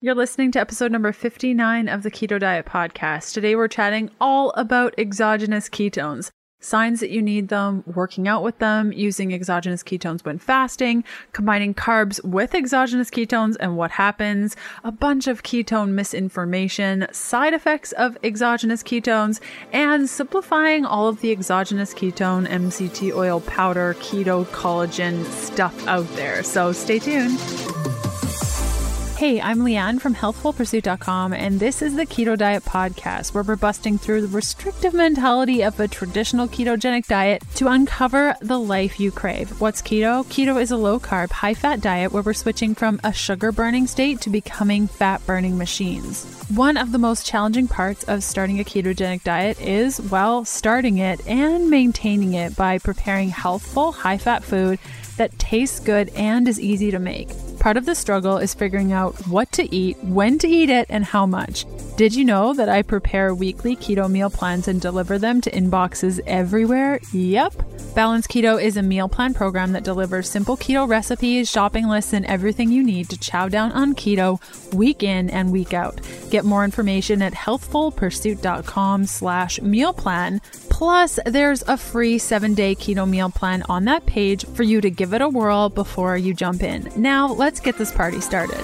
You're listening to episode number 59 of the Keto Diet Podcast. Today we're chatting all about exogenous ketones, signs that you need them, working out with them, using exogenous ketones when fasting, combining carbs with exogenous ketones and what happens, a bunch of ketone misinformation, side effects of exogenous ketones, and simplifying all of the exogenous ketone, MCT oil powder, keto collagen stuff out there. So stay tuned. Hey, I'm Leanne from healthfulpursuit.com, and this is the Keto Diet Podcast, where we're busting through the restrictive mentality of a traditional ketogenic diet to uncover the life you crave. What's keto? Keto is a low carb, high fat diet where we're switching from a sugar burning state to becoming fat burning machines. One of the most challenging parts of starting a ketogenic diet is, well, starting it and maintaining it by preparing healthful, high fat food that tastes good and is easy to make. Part of the struggle is figuring out what to eat, when to eat it, and how much. Did you know that I prepare weekly keto meal plans and deliver them to inboxes everywhere? Yep. Balance Keto is a meal plan program that delivers simple keto recipes, shopping lists, and everything you need to chow down on keto week in and week out. Get more information at healthfulpursuit.com slash meal plan. Plus, there's a free seven-day keto meal plan on that page for you to give it a whirl before you jump in. Now, let's get this party started.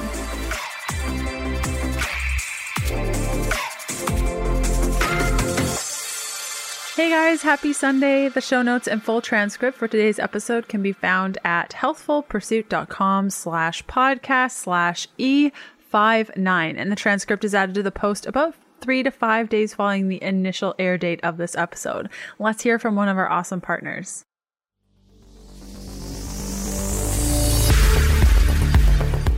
Hey guys, happy Sunday. The show notes and full transcript for today's episode can be found at healthfulpursuit.com slash podcast slash E59. And the transcript is added to the post about three to five days following the initial air date of this episode. Let's hear from one of our awesome partners.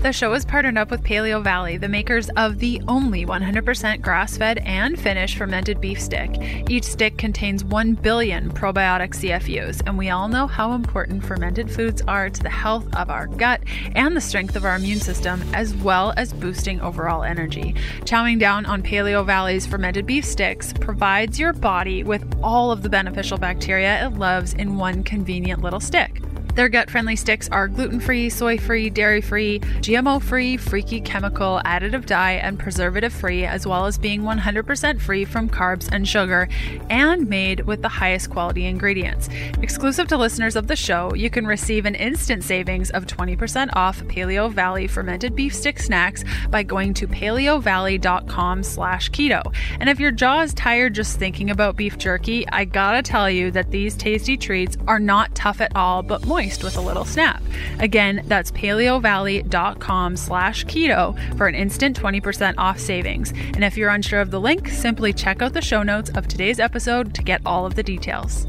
The show is partnered up with Paleo Valley, the makers of the only 100% grass fed and finished fermented beef stick. Each stick contains 1 billion probiotic CFUs, and we all know how important fermented foods are to the health of our gut and the strength of our immune system, as well as boosting overall energy. Chowing down on Paleo Valley's fermented beef sticks provides your body with all of the beneficial bacteria it loves in one convenient little stick. Their gut friendly sticks are gluten free, soy free, dairy free, GMO free, freaky chemical, additive dye, and preservative free, as well as being 100% free from carbs and sugar, and made with the highest quality ingredients. Exclusive to listeners of the show, you can receive an instant savings of 20% off Paleo Valley fermented beef stick snacks by going to paleovalley.com slash keto. And if your jaw is tired just thinking about beef jerky, I gotta tell you that these tasty treats are not tough at all, but moist with a little snap. Again, that's paleovalley.com slash keto for an instant 20% off savings. And if you're unsure of the link, simply check out the show notes of today's episode to get all of the details.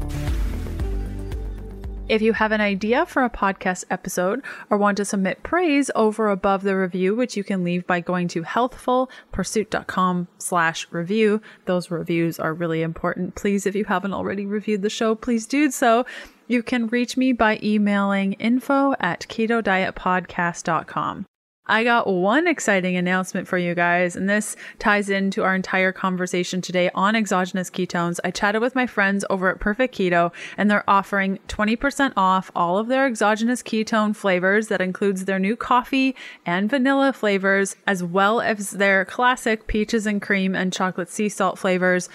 If you have an idea for a podcast episode or want to submit praise over above the review, which you can leave by going to healthfulpursuit.com slash review. Those reviews are really important. Please, if you haven't already reviewed the show, please do so. You can reach me by emailing info at ketodietpodcast.com. I got one exciting announcement for you guys, and this ties into our entire conversation today on exogenous ketones. I chatted with my friends over at Perfect Keto, and they're offering 20% off all of their exogenous ketone flavors. That includes their new coffee and vanilla flavors, as well as their classic peaches and cream and chocolate sea salt flavors.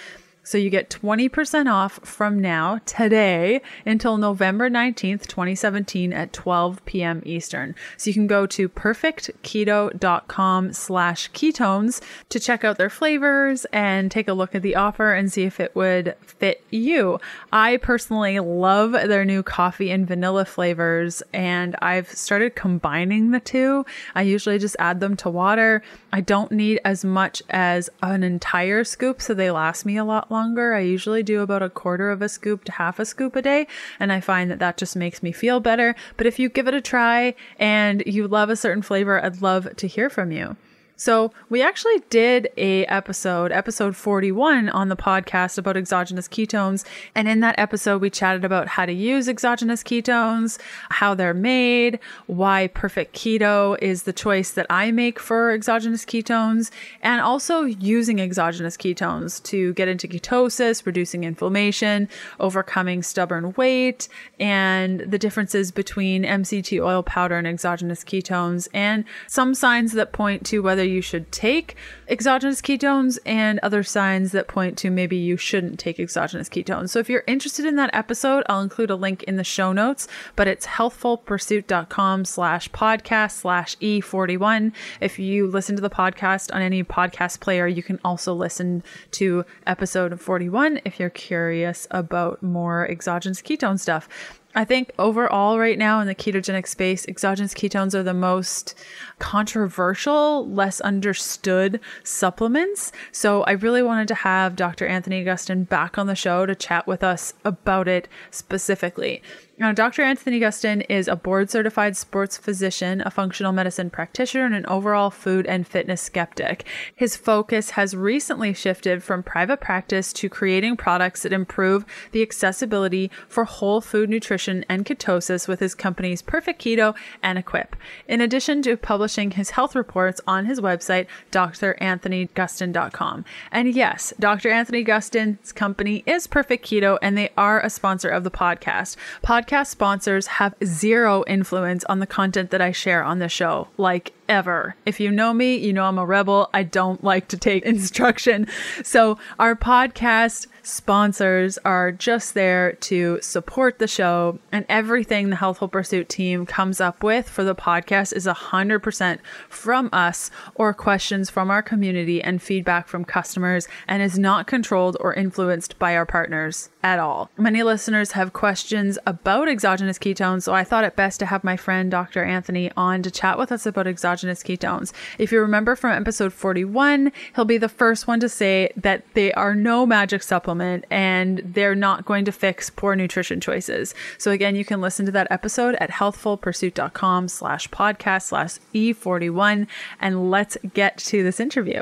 So you get 20% off from now, today, until November 19th, 2017 at 12 p.m. Eastern. So you can go to perfectketo.com slash ketones to check out their flavors and take a look at the offer and see if it would fit you. I personally love their new coffee and vanilla flavors and I've started combining the two. I usually just add them to water. I don't need as much as an entire scoop, so they last me a lot longer. I usually do about a quarter of a scoop to half a scoop a day, and I find that that just makes me feel better. But if you give it a try and you love a certain flavor, I'd love to hear from you. So we actually did a episode, episode 41 on the podcast about exogenous ketones. And in that episode, we chatted about how to use exogenous ketones, how they're made, why perfect keto is the choice that I make for exogenous ketones, and also using exogenous ketones to get into ketosis, reducing inflammation, overcoming stubborn weight, and the differences between MCT oil powder and exogenous ketones, and some signs that point to whether whether you should take exogenous ketones and other signs that point to maybe you shouldn't take exogenous ketones. So if you're interested in that episode, I'll include a link in the show notes, but it's healthfulpursuit.com slash podcast slash E41. If you listen to the podcast on any podcast player, you can also listen to episode 41 if you're curious about more exogenous ketone stuff. I think overall, right now in the ketogenic space, exogenous ketones are the most controversial, less understood supplements. So I really wanted to have Dr. Anthony Gustin back on the show to chat with us about it specifically. Now, Dr. Anthony Gustin is a board certified sports physician, a functional medicine practitioner, and an overall food and fitness skeptic. His focus has recently shifted from private practice to creating products that improve the accessibility for whole food nutrition and ketosis with his companies Perfect Keto and Equip. In addition to publishing his health reports on his website, dranthonygustin.com. And yes, Dr. Anthony Gustin's company is Perfect Keto, and they are a sponsor of the podcast. Podcast podcast sponsors have zero influence on the content that I share on the show. Like ever. If you know me, you know I'm a rebel. I don't like to take instruction. So our podcast sponsors are just there to support the show and everything the Healthful Pursuit team comes up with for the podcast is 100% from us or questions from our community and feedback from customers and is not controlled or influenced by our partners at all. Many listeners have questions about exogenous ketones, so I thought it best to have my friend Dr. Anthony on to chat with us about exogenous exogenous ketones. If you remember from episode 41, he'll be the first one to say that they are no magic supplement and they're not going to fix poor nutrition choices. So again, you can listen to that episode at healthfulpursuit.com slash podcast slash E41 and let's get to this interview.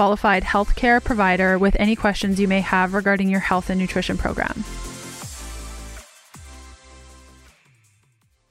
qualified healthcare provider with any questions you may have regarding your health and nutrition program.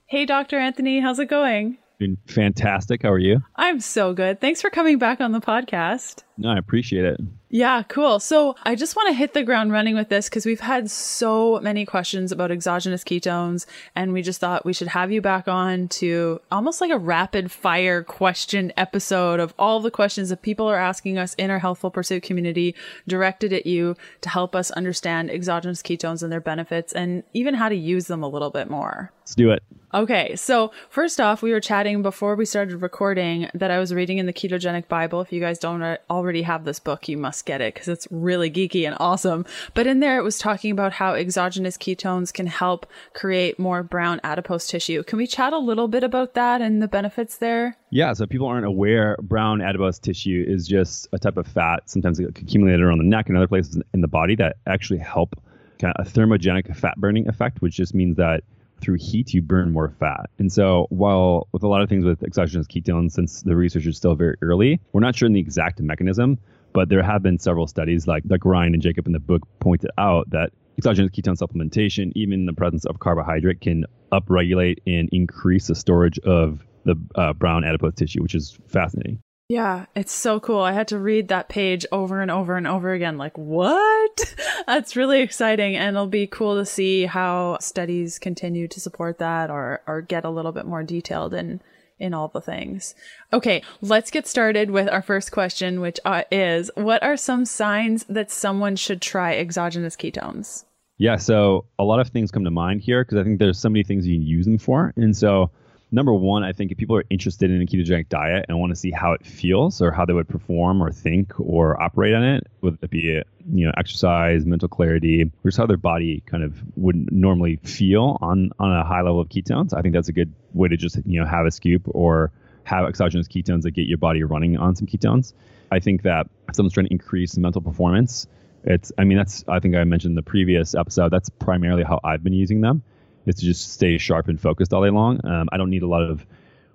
Hey, Dr. Anthony, how's it going? Doing fantastic. How are you? I'm so good. Thanks for coming back on the podcast. No, I appreciate it. Yeah, cool. So I just want to hit the ground running with this because we've had so many questions about exogenous ketones, and we just thought we should have you back on to almost like a rapid fire question episode of all the questions that people are asking us in our Healthful Pursuit community directed at you to help us understand exogenous ketones and their benefits and even how to use them a little bit more. Let's do it. Okay, so first off, we were chatting before we started recording that I was reading in the Ketogenic Bible. If you guys don't already have this book, you must get it because it's really geeky and awesome. But in there, it was talking about how exogenous ketones can help create more brown adipose tissue. Can we chat a little bit about that and the benefits there? Yeah, so people aren't aware, brown adipose tissue is just a type of fat, sometimes accumulated around the neck and other places in the body that actually help kind of a thermogenic fat burning effect, which just means that through heat, you burn more fat. And so, while with a lot of things with exogenous ketones, since the research is still very early, we're not sure in the exact mechanism, but there have been several studies, like like Ryan and Jacob in the book pointed out, that exogenous ketone supplementation, even in the presence of carbohydrate, can upregulate and increase the storage of the uh, brown adipose tissue, which is fascinating. Yeah, it's so cool. I had to read that page over and over and over again. Like, what? That's really exciting. And it'll be cool to see how studies continue to support that or, or get a little bit more detailed in, in all the things. Okay, let's get started with our first question, which uh, is What are some signs that someone should try exogenous ketones? Yeah, so a lot of things come to mind here because I think there's so many things you can use them for. And so, number one, I think if people are interested in a ketogenic diet and want to see how it feels or how they would perform or think or operate on it, whether it be you know exercise, mental clarity, or just how their body kind of would normally feel on on a high level of ketones, I think that's a good way to just you know have a scoop or have exogenous ketones that get your body running on some ketones. I think that if someone's trying to increase mental performance, it's I mean that's I think I mentioned in the previous episode. That's primarily how I've been using them is to just stay sharp and focused all day long. Um, I don't need a lot of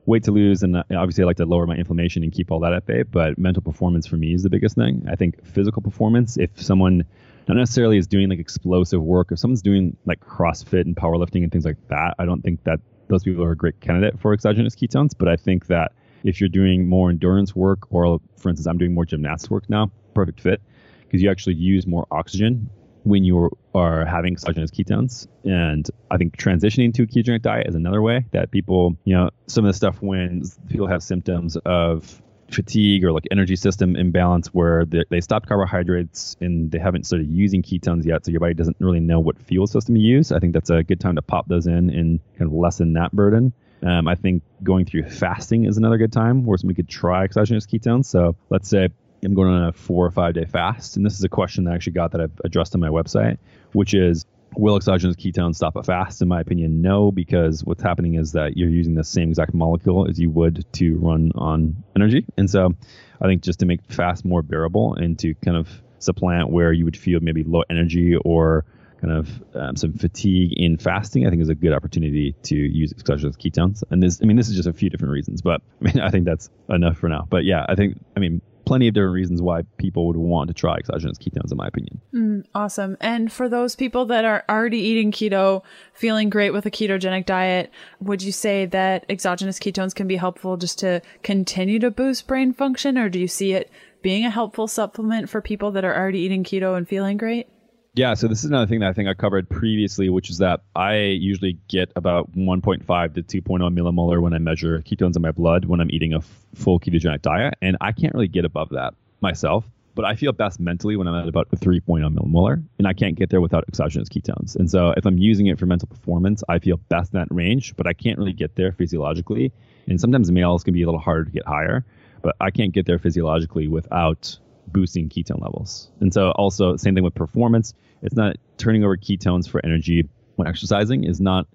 weight to lose, and obviously I like to lower my inflammation and keep all that at bay. But mental performance for me is the biggest thing. I think physical performance, if someone not necessarily is doing like explosive work, if someone's doing like CrossFit and powerlifting and things like that, I don't think that those people are a great candidate for exogenous ketones. But I think that if you're doing more endurance work, or for instance, I'm doing more gymnastics work now, perfect fit because you actually use more oxygen when you are having exogenous ketones. And I think transitioning to a ketogenic diet is another way that people, you know, some of the stuff when people have symptoms of fatigue or like energy system imbalance where they, they stopped carbohydrates and they haven't started using ketones yet, so your body doesn't really know what fuel system to use. I think that's a good time to pop those in and kind of lessen that burden. Um, I think going through fasting is another good time where somebody could try exogenous ketones. So let's say I'm going on a four or five day fast, and this is a question that I actually got that I've addressed on my website, which is Will exogenous ketones stop a fast? In my opinion, no, because what's happening is that you're using the same exact molecule as you would to run on energy. And so I think just to make fast more bearable and to kind of supplant where you would feel maybe low energy or kind of um, some fatigue in fasting, I think is a good opportunity to use exogenous ketones. And this, I mean, this is just a few different reasons, but I mean, I think that's enough for now. But yeah, I think, I mean, plenty of different reasons why people would want to try exogenous ketones, in my opinion. Mm, awesome. And for those people that are already eating keto, feeling great with a ketogenic diet, would you say that exogenous ketones can be helpful just to continue to boost brain function, or do you see it being a helpful supplement for people that are already eating keto and feeling great? Yeah, so this is another thing that I think I covered previously, which is that I usually get about 1.5 to 2.0 millimolar when I measure ketones in my blood when I'm eating a f- full ketogenic diet, and I can't really get above that myself. But I feel best mentally when I'm at about 3.0 millimolar, and I can't get there without exogenous ketones. And so if I'm using it for mental performance, I feel best in that range, but I can't really get there physiologically. And sometimes males can be a little harder to get higher, but I can't get there physiologically without boosting ketone levels. And so also same thing with performance. It's not turning over ketones for energy when exercising is not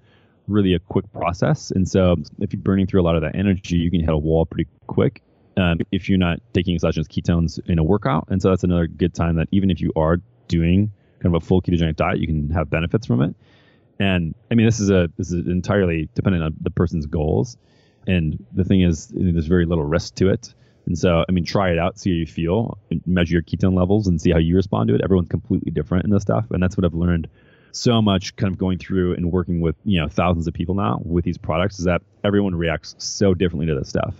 really a quick process. And so if you're burning through a lot of that energy, you can hit a wall pretty quick. Um, if you're not taking exogenous ketones in a workout. And so that's another good time that even if you are doing kind of a full ketogenic diet, you can have benefits from it. And I mean, this is a this is entirely dependent on the person's goals. And the thing is, there's very little risk to it. And so, I mean, try it out, see how you feel, measure your ketone levels, and see how you respond to it. Everyone's completely different in this stuff, and that's what I've learned so much kind of going through and working with you know thousands of people now with these products is that everyone reacts so differently to this stuff.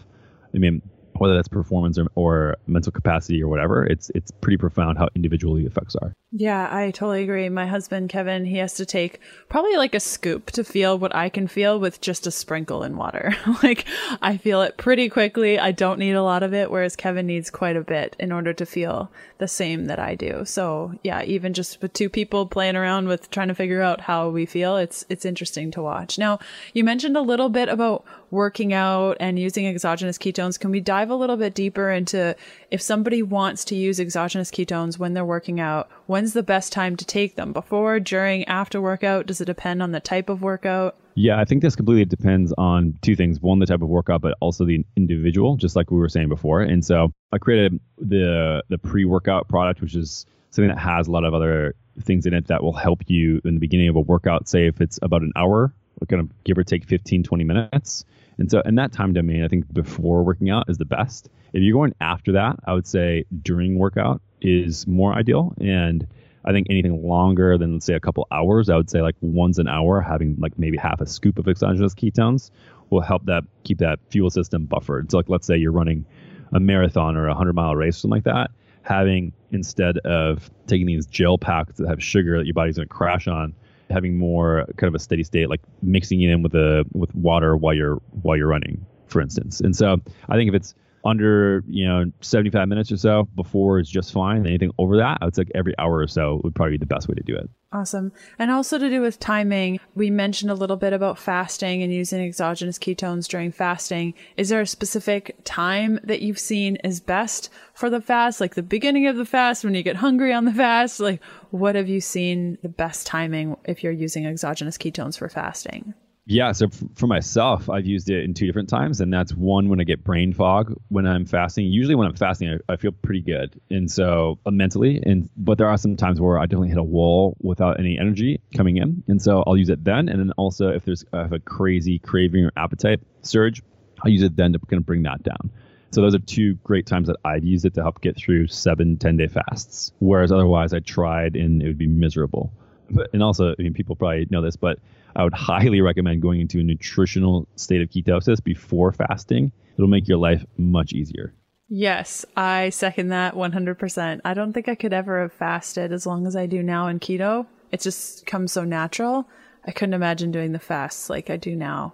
I mean, whether that's performance or, or mental capacity or whatever, it's it's pretty profound how individual the effects are. Yeah, I totally agree. My husband Kevin, he has to take probably like a scoop to feel what I can feel with just a sprinkle in water. like I feel it pretty quickly. I don't need a lot of it, whereas Kevin needs quite a bit in order to feel the same that I do. So yeah, even just with two people playing around with trying to figure out how we feel, it's it's interesting to watch. Now, you mentioned a little bit about working out and using exogenous ketones. Can we dive a little bit deeper into if somebody wants to use exogenous ketones when they're working out? When's the best time to take them? Before, during, after workout? Does it depend on the type of workout? Yeah, I think this completely depends on two things. One, the type of workout, but also the individual, just like we were saying before. And so I created the the pre-workout product, which is something that has a lot of other things in it that will help you in the beginning of a workout. Say if it's about an hour, kind of give or take 15, 20 minutes. And so in that time domain, I think before working out is the best. If you're going after that, I would say during workout is more ideal. And I think anything longer than let's say a couple hours, I would say like once an hour, having like maybe half a scoop of exogenous ketones will help that keep that fuel system buffered. So like let's say you're running a marathon or a hundred mile race, or something like that, having instead of taking these gel packs that have sugar that your body's gonna crash on, having more kind of a steady state, like mixing it in with a with water while you're while you're running, for instance. And so I think if it's under you know 75 minutes or so before is just fine anything over that i would say every hour or so would probably be the best way to do it awesome. And also to do with timing we mentioned a little bit about fasting and using exogenous ketones during fasting. Is there a specific time that you've seen is best for the fast? Like the beginning of the fast when you get hungry on the fast? Like what have you seen the best timing if you're using exogenous ketones for fasting yeah, so f- for myself, I've used it in two different times, and that's one when I get brain fog when I'm fasting. Usually, when I'm fasting, I, I feel pretty good, and so uh, mentally, and but there are some times where I definitely hit a wall without any energy coming in, and so I'll use it then. And then also, if there's I have a crazy craving or appetite surge, I'll use it then to kind of bring that down. So those are two great times that I've used it to help get through seven, 10 day fasts. Whereas otherwise I tried and it would be miserable. But, and also, I mean, people probably know this, but I would highly recommend going into a nutritional state of ketosis before fasting. It'll make your life much easier. Yes, I second that 100%. I don't think I could ever have fasted as long as I do now in keto. It just comes so natural. I couldn't imagine doing the fasts like I do now,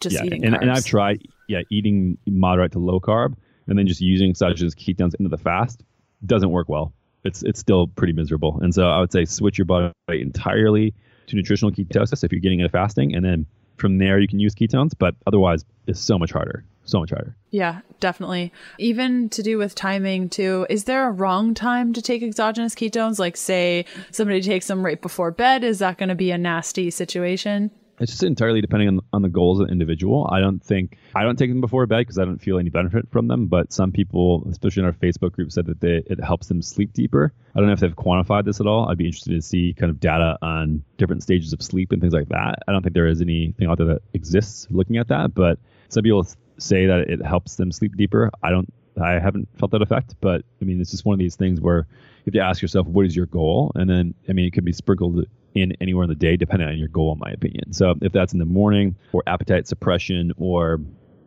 just yeah, eating and, carbs. and I've tried, yeah, eating moderate to low carb and then just using such as ketones into the fast doesn't work well. It's it's still pretty miserable. And so I would say switch your body entirely to nutritional ketosis if you're getting into fasting, and then from there you can use ketones. But otherwise, it's so much harder. So much harder. Yeah, definitely. Even to do with timing too. Is there a wrong time to take exogenous ketones? Like say somebody takes them right before bed, is that going to be a nasty situation? It's just entirely depending on, on the goals of the individual. I don't think I don't take them before bed because I don't feel any benefit from them. But some people, especially in our Facebook group, said that they, it helps them sleep deeper. I don't know if they've quantified this at all. I'd be interested to see kind of data on different stages of sleep and things like that. I don't think there is anything out there that exists looking at that. But some people say that it helps them sleep deeper. I don't. I haven't felt that effect, but I mean, it's just one of these things where you have to ask yourself, what is your goal? And then, I mean, it could be sprinkled in anywhere in the day, depending on your goal, in my opinion. So if that's in the morning or appetite suppression or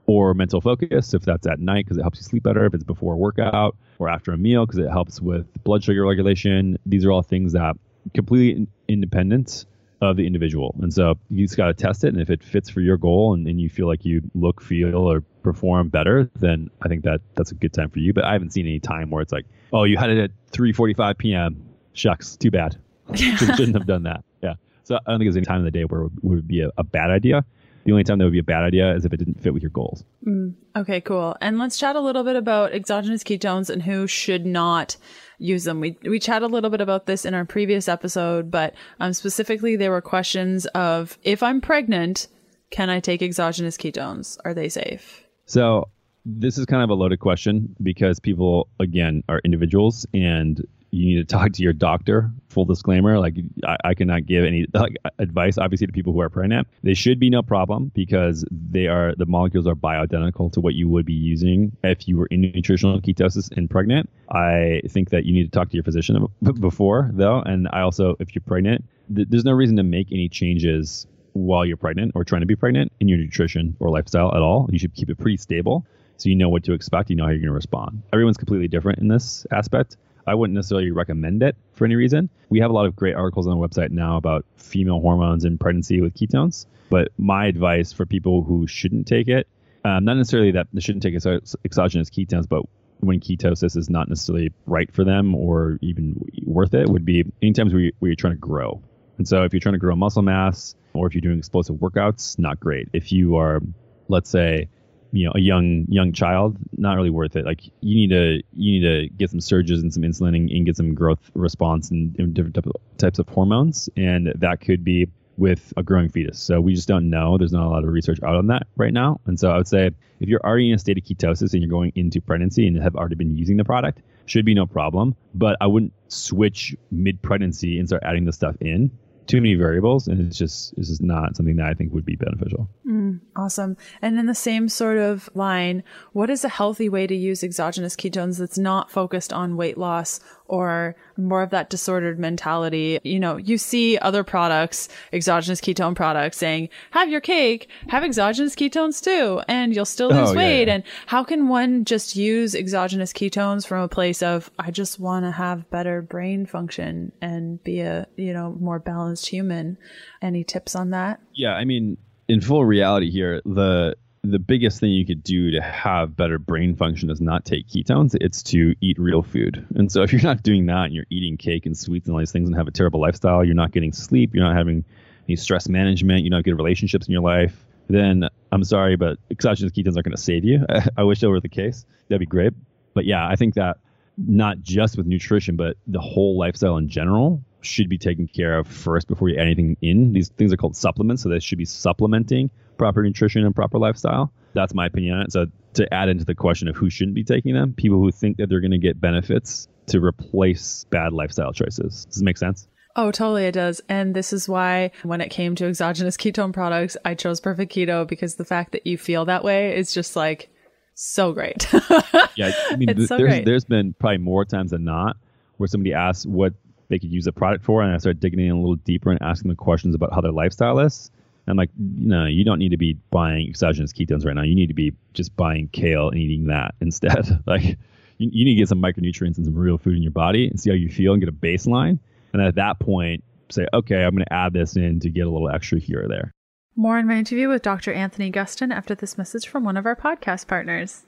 or mental focus, if that's at night because it helps you sleep better, if it's before a workout or after a meal because it helps with blood sugar regulation, these are all things that completely independent of the individual. And so you just got to test it. And if it fits for your goal and, and you feel like you look, feel, or perform better, then I think that that's a good time for you. But I haven't seen any time where it's like, oh, you had it at 3:45 p.m. Shucks, too bad. Shouldn't have done that. Yeah. So I don't think there's any time in the day where it would be a, a bad idea. The only time that would be a bad idea is if it didn't fit with your goals. Mm, okay, cool. And let's chat a little bit about exogenous ketones and who should not use them. We we chat a little bit about this in our previous episode, but um, specifically there were questions of if I'm pregnant, can I take exogenous ketones? Are they safe? So this is kind of a loaded question because people again are individuals and you need to talk to your doctor. Full disclaimer, like I, I cannot give any like, advice, obviously, to people who are pregnant. They should be no problem because they are the molecules are bioidentical to what you would be using if you were in nutritional ketosis and pregnant. I think that you need to talk to your physician before, though, and I also, if you're pregnant, th- there's no reason to make any changes while you're pregnant or trying to be pregnant in your nutrition or lifestyle at all. You should keep it pretty stable so you know what to expect. You know how you're going to respond. Everyone's completely different in this aspect. I wouldn't necessarily recommend it for any reason. We have a lot of great articles on the website now about female hormones and pregnancy with ketones. But my advice for people who shouldn't take it, um, not necessarily that they shouldn't take exogenous ketones, but when ketosis is not necessarily right for them or even worth it, would be anytime where, you, where you're trying to grow. And so if you're trying to grow muscle mass or if you're doing explosive workouts, not great. If you are, let's say, you know a young young child not really worth it. Like you need to you need to get some surges and some insulin and, and get some growth response and, and different types of hormones and that could be with a growing fetus. So we just don't know. There's not a lot of research out on that right now. And so i would say if you're already in a state of ketosis and you're going into pregnancy and have already been using the product should be no problem. But i wouldn't switch mid pregnancy and start adding the stuff in too many variables and it's just it's just not something that I think would be beneficial. Mm, awesome. And in the same sort of line, what is a healthy way to use exogenous ketones that's not focused on weight loss or more of that disordered mentality. You know, you see other products, exogenous ketone products saying, have your cake, have exogenous ketones too, and you'll still lose oh, weight. Yeah, yeah. And how can one just use exogenous ketones from a place of, I just want to have better brain function and be a, you know, more balanced human? Any tips on that? Yeah. I mean, in full reality here, the the biggest thing you could do to have better brain function is not take ketones. It's to eat real food. And so if you're not doing that and you're eating cake and sweets and all these things and have a terrible lifestyle, you're not getting sleep, you're not having any stress management, you don't get relationships in your life, then I'm sorry, but exogenous ketones aren't going to save you. I wish that were the case. That'd be great. But yeah, I think that not just with nutrition, but the whole lifestyle in general should be taken care of first before you add anything in. These things are called supplements, so they should be supplementing proper nutrition and proper lifestyle. That's my opinion on it. So to add into the question of who shouldn't be taking them, people who think that they're going to get benefits to replace bad lifestyle choices. Does it make sense? Oh, totally, it does. And this is why when it came to exogenous ketone products, I chose Perfect Keto because the fact that you feel that way is just like so great. yeah, I mean, th- so there's, great. there's been probably more times than not where somebody asks what they could use a product for, and I start digging in a little deeper and asking the questions about how their lifestyle is. And I'm like, no, you don't need to be buying exogenous ketones right now. You need to be just buying kale and eating that instead. like, you, you need to get some micronutrients and some real food in your body and see how you feel and get a baseline. And at that point, say, okay, I'm going to add this in to get a little extra here or there. More in my interview with Dr. Anthony Gustin after this message from one of our podcast partners.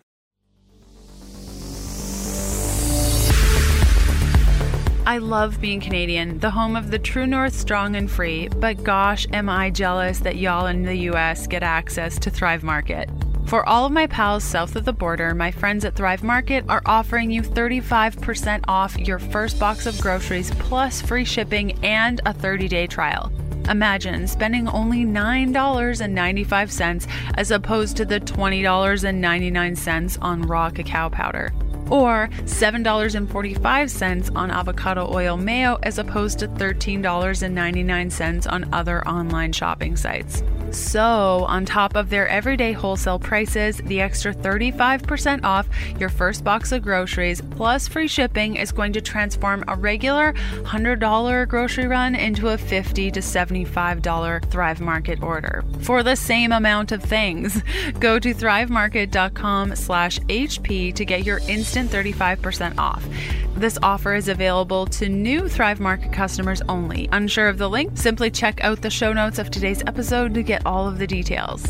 I love being Canadian, the home of the True North strong and free, but gosh, am I jealous that y'all in the US get access to Thrive Market. For all of my pals south of the border, my friends at Thrive Market are offering you 35% off your first box of groceries plus free shipping and a 30 day trial. Imagine spending only $9.95 as opposed to the $20.99 on raw cacao powder or $7.45 on avocado oil mayo as opposed to $13.99 on other online shopping sites. So, on top of their everyday wholesale prices, the extra 35% off your first box of groceries plus free shipping is going to transform a regular $100 grocery run into a 50 to $75 Thrive Market order for the same amount of things. Go to thrivemarket.com/hp to get your instant 35% off. This offer is available to new Thrive Market customers only. Unsure of the link? Simply check out the show notes of today's episode to get all of the details.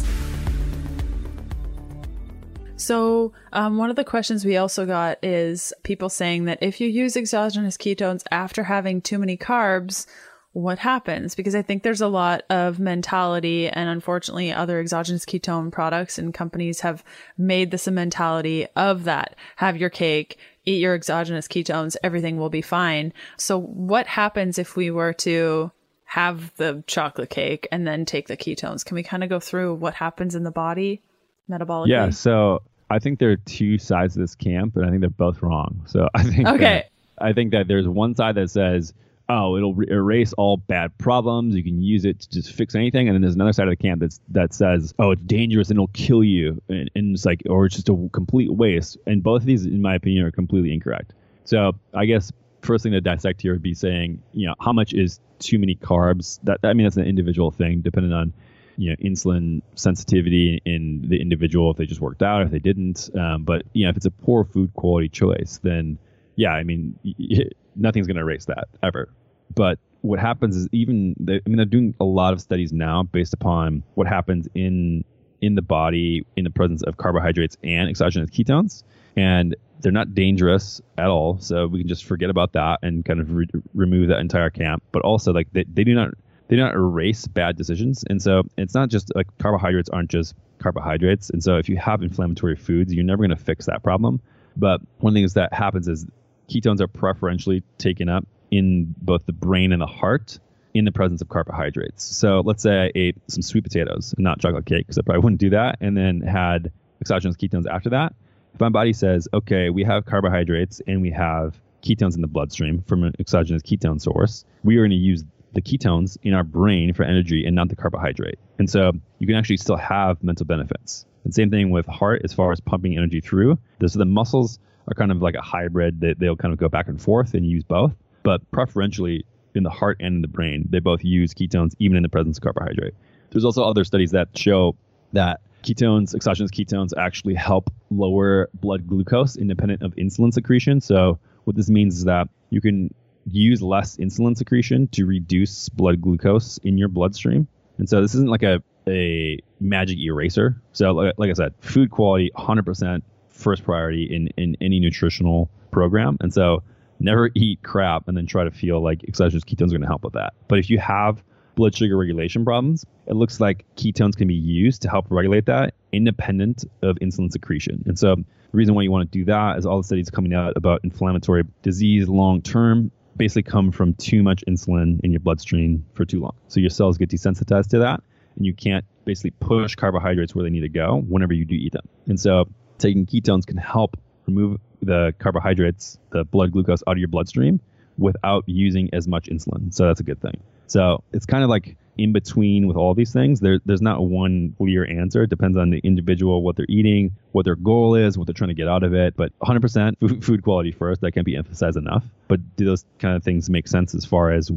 So, um, one of the questions we also got is people saying that if you use exogenous ketones after having too many carbs, what happens? Because I think there's a lot of mentality, and unfortunately, other exogenous ketone products and companies have made this a mentality of that. Have your cake, eat your exogenous ketones, everything will be fine. So, what happens if we were to have the chocolate cake and then take the ketones? Can we kind of go through what happens in the body metabolically? Yeah. So, I think there are two sides of this camp, and I think they're both wrong. So, I think okay. That, I think that there's one side that says oh, it'll re- erase all bad problems. You can use it to just fix anything. And then there's another side of the camp that's that says, oh, it's dangerous and it'll kill you, and, and it's like, or it's just a complete waste. And both of these, in my opinion, are completely incorrect. So I guess first thing to dissect here would be saying, you know, how much is too many carbs? That I mean, that's an individual thing, depending on you know insulin sensitivity in the individual if they just worked out if they didn't um, but you know if it's a poor food quality choice then yeah i mean nothing's going to erase that ever but what happens is even they, I mean they're doing a lot of studies now based upon what happens in in the body in the presence of carbohydrates and exogenous ketones, and they're not dangerous at all. So we can just forget about that and kind of re- remove that entire camp. But also like they, they do not they do not erase bad decisions, and so it's not just like carbohydrates aren't just carbohydrates. And so if you have inflammatory foods, you're never going to fix that problem. But one thing is that happens is ketones are preferentially taken up in both the brain and the heart in the presence of carbohydrates. So let's say I ate some sweet potatoes not chocolate cake because I probably wouldn't do that, and then had exogenous ketones after that. If my body says, okay, we have carbohydrates and we have ketones in the bloodstream from an exogenous ketone source, we are going to use the ketones in our brain for energy and not the carbohydrate. And so you can actually still have mental benefits. And same thing with heart as far as pumping energy through. So the muscles are kind of like a hybrid that they'll kind of go back and forth and use both but preferentially in the heart and in the brain, they both use ketones even in the presence of carbohydrate. There's also other studies that show that ketones, exogenous ketones, actually help lower blood glucose independent of insulin secretion. So what this means is that you can use less insulin secretion to reduce blood glucose in your bloodstream. And so this isn't like a, a magic eraser. So like, like I said, food quality 100% first priority in, in any nutritional program. And so never eat crap and then try to feel like exogenous ketones are going to help with that. But if you have blood sugar regulation problems, it looks like ketones can be used to help regulate that independent of insulin secretion. And so the reason why you want to do that is all the studies coming out about inflammatory disease long term basically come from too much insulin in your bloodstream for too long. So your cells get desensitized to that and you can't basically push carbohydrates where they need to go whenever you do eat them. And so taking ketones can help remove the carbohydrates, the blood glucose out of your bloodstream without using as much insulin. So that's a good thing. So it's kind of like in between with all these things. There, there's not one clear answer. It depends on the individual, what they're eating, what their goal is, what they're trying to get out of it. But 100% food, food quality first. That can't be emphasized enough. But do those kind of things make sense as far as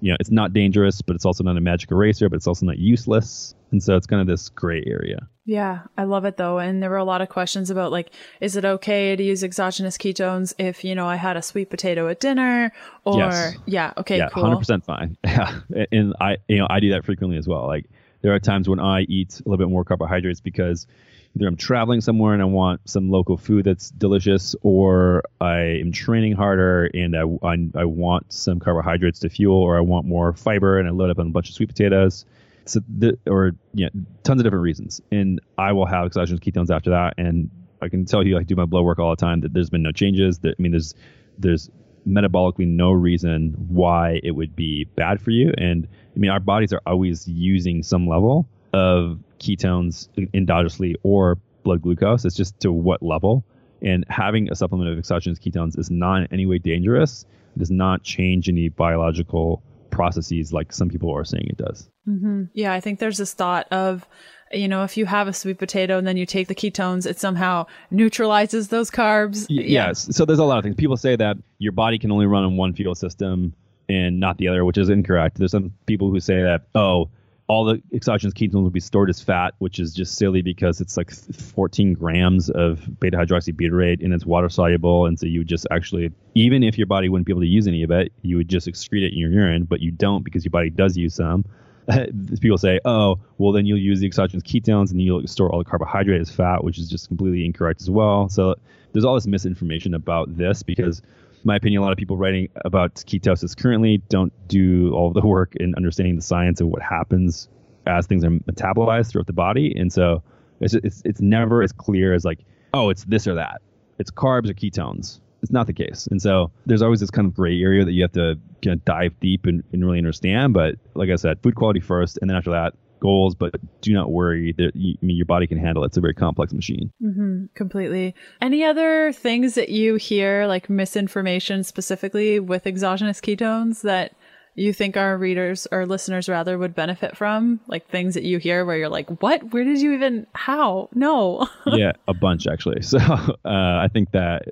you know, it's not dangerous, but it's also not a magic eraser, but it's also not useless. And so it's kind of this gray area. Yeah, I love it though. And there were a lot of questions about like, is it okay to use exogenous ketones if, you know, I had a sweet potato at dinner or Yes. yeah, okay, yeah, cool. 100% fine. Yeah. And I, you know, I do that frequently as well. Like there are times when I eat a little bit more carbohydrates because either I'm traveling somewhere and I want some local food that's delicious, or I am training harder and I, I, I want some carbohydrates to fuel, or I want more fiber and I load up on a bunch of sweet potatoes. So, the, or yeah, tons of different reasons. And I will have exogenous ketones after that. And I can tell you, I do my blood work all the time that there's been no changes. That I mean, there's there's metabolically no reason why it would be bad for you. And I mean, our bodies are always using some level of ketones endogenously or blood glucose. It's just to what level. And having a supplement of exogenous ketones is not in any way dangerous. It does not change any biological processes like some people are saying it does. hmm Yeah, I think there's this thought of, you know, if you have a sweet potato and then you take the ketones, it somehow neutralizes those carbs. Y- Yes. So there's a lot of things. People say that your body can only run on one fuel system and not the other, which is incorrect. There's some people who say that, oh, all the exogenous ketones will be stored as fat, which is just silly because it's like 14 grams of beta hydroxybutyrate and it's water soluble. And so you would just actually, even if your body wouldn't be able to use any of it, you would just excrete it in your urine, but you don't because your body does use some. People say, oh, well, then you'll use the exogenous ketones and you'll store all the carbohydrate as fat, which is just completely incorrect as well. So there's all this misinformation about this because, in my opinion, a lot of people writing about ketosis currently don't do all the work in understanding the science of what happens as things are metabolized throughout the body. And so it's, it's, it's never as clear as like, oh, it's this or that. It's carbs or ketones. It's not the case. And so there's always this kind of gray area that you have to kind of dive deep and, and really understand. But like I said, food quality first, and then after that, goals. But do not worry. That I mean, your body can handle it. It's a very complex machine. hmm completely. Any other things that you hear, like misinformation specifically with exogenous ketones that you think our readers or listeners rather would benefit from? Like things that you hear where you're like, what? Where did you even, how? No. yeah, a bunch actually. So uh, I think that